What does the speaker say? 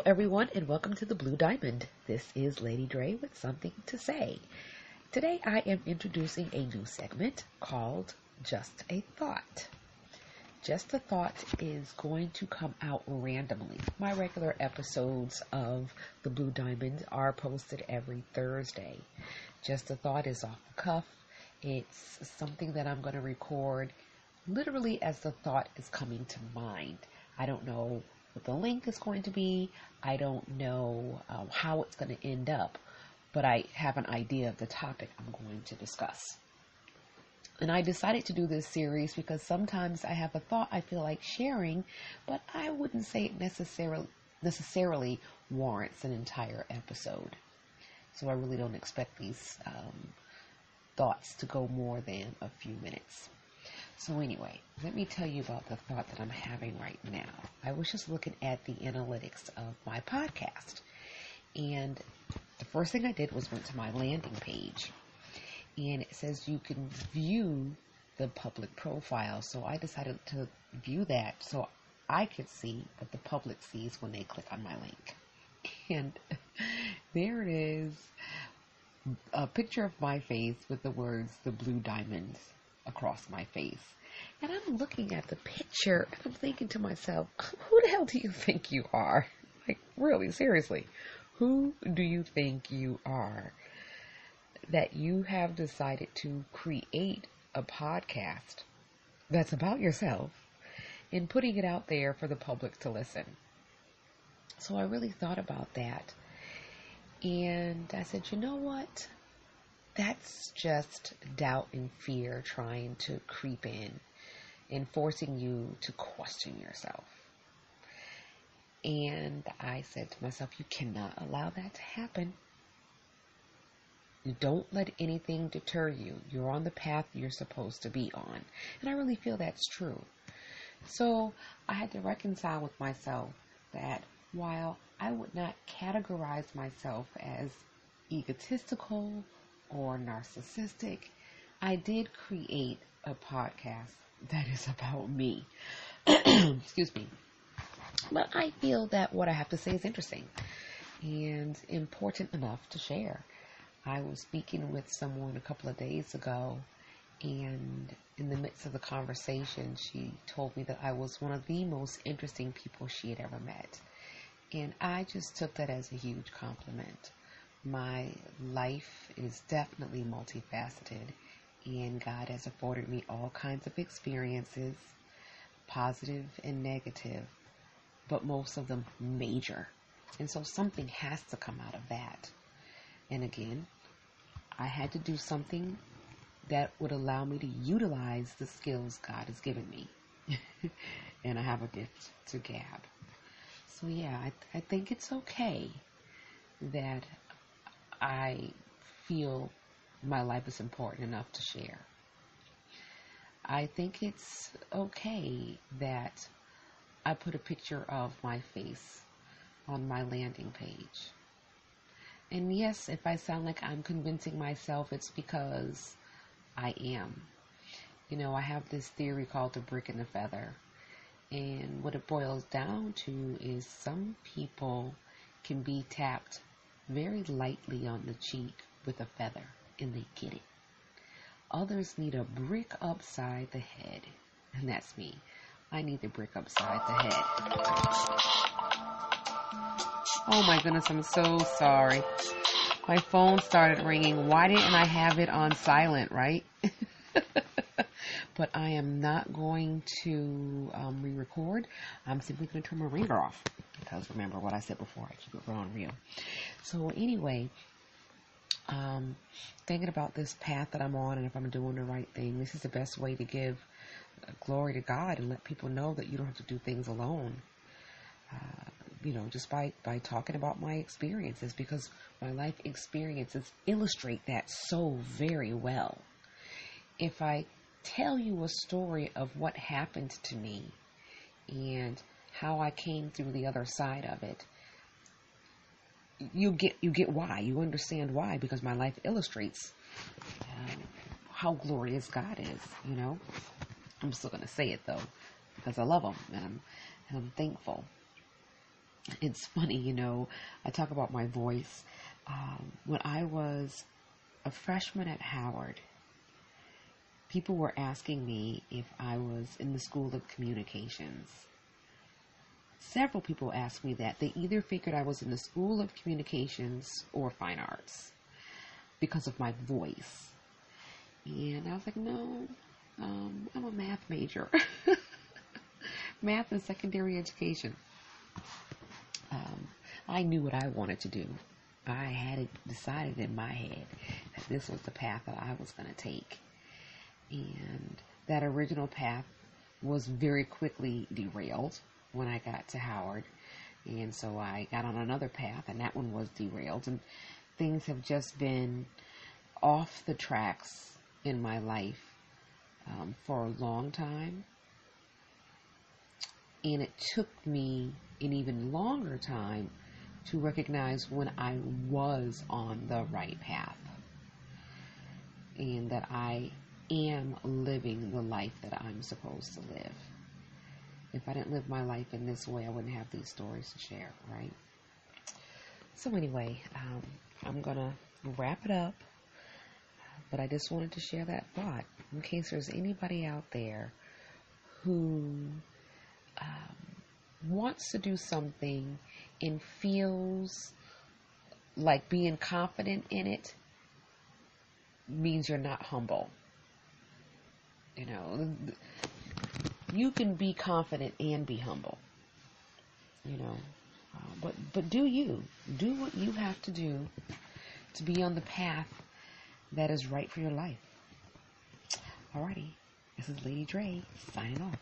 Hello, everyone, and welcome to the Blue Diamond. This is Lady Dre with something to say. Today, I am introducing a new segment called Just a Thought. Just a Thought is going to come out randomly. My regular episodes of the Blue Diamond are posted every Thursday. Just a Thought is off the cuff. It's something that I'm going to record literally as the thought is coming to mind. I don't know what the link is going to be. I don't know um, how it's going to end up, but I have an idea of the topic I'm going to discuss. And I decided to do this series because sometimes I have a thought I feel like sharing, but I wouldn't say it necessarily necessarily warrants an entire episode. So I really don't expect these um, thoughts to go more than a few minutes. So anyway, let me tell you about the thought that I'm having right now. I was just looking at the analytics of my podcast. And the first thing I did was went to my landing page. And it says you can view the public profile. So I decided to view that so I could see what the public sees when they click on my link. And there it is a picture of my face with the words the blue diamonds across my face. And I'm looking at the picture and I'm thinking to myself, who the hell do you think you are? Like, really, seriously, who do you think you are that you have decided to create a podcast that's about yourself and putting it out there for the public to listen? So I really thought about that. And I said, you know what? That's just doubt and fear trying to creep in and forcing you to question yourself. And I said to myself, you cannot allow that to happen. You don't let anything deter you. You're on the path you're supposed to be on. And I really feel that's true. So I had to reconcile with myself that while I would not categorize myself as egotistical or narcissistic, I did create a podcast that is about me. Excuse me. But I feel that what I have to say is interesting and important enough to share. I was speaking with someone a couple of days ago, and in the midst of the conversation, she told me that I was one of the most interesting people she had ever met. And I just took that as a huge compliment. My life is definitely multifaceted, and God has afforded me all kinds of experiences, positive and negative, but most of them major. And so something has to come out of that. And again, I had to do something that would allow me to utilize the skills God has given me. and I have a gift to gab. So, yeah, I, I think it's okay that I feel my life is important enough to share. I think it's okay that I put a picture of my face on my landing page. And yes, if I sound like I'm convincing myself, it's because I am. You know, I have this theory called the brick and the feather. And what it boils down to is some people can be tapped very lightly on the cheek with a feather, and they get it. Others need a brick upside the head, and that's me. I need the brick upside the head. Oh my goodness, I'm so sorry. My phone started ringing. Why didn't I have it on silent, right? but I am not going to um, re record. I'm simply going to turn my ringer off because remember what I said before, I keep it raw and real. So, anyway, um, thinking about this path that I'm on and if I'm doing the right thing, this is the best way to give glory to God and let people know that you don't have to do things alone. Uh, you know, just by, by talking about my experiences because my life experiences illustrate that so very well. If I tell you a story of what happened to me and how I came through the other side of it, you get you get why you understand why because my life illustrates um, how glorious God is. You know, I'm still gonna say it though because I love Him and I'm and I'm thankful. it's funny, you know, I talk about my voice. Um, when I was a freshman at Howard, people were asking me if I was in the School of Communications. Several people asked me that. They either figured I was in the School of Communications or Fine Arts because of my voice. And I was like, no, um, I'm a math major. math and secondary education. Um, I knew what I wanted to do. I had it decided in my head that this was the path that I was going to take. And that original path was very quickly derailed when I got to Howard. And so I got on another path, and that one was derailed. And things have just been off the tracks in my life um, for a long time. And it took me an even longer time to recognize when I was on the right path and that I am living the life that I'm supposed to live. If I didn't live my life in this way, I wouldn't have these stories to share, right? So, anyway, um, I'm going to wrap it up, but I just wanted to share that thought in case there's anybody out there who um, wants to do something and feels like being confident in it means you're not humble. You know, you can be confident and be humble. You know, uh, but but do you do what you have to do to be on the path that is right for your life. Alrighty, this is Lady Dre signing off.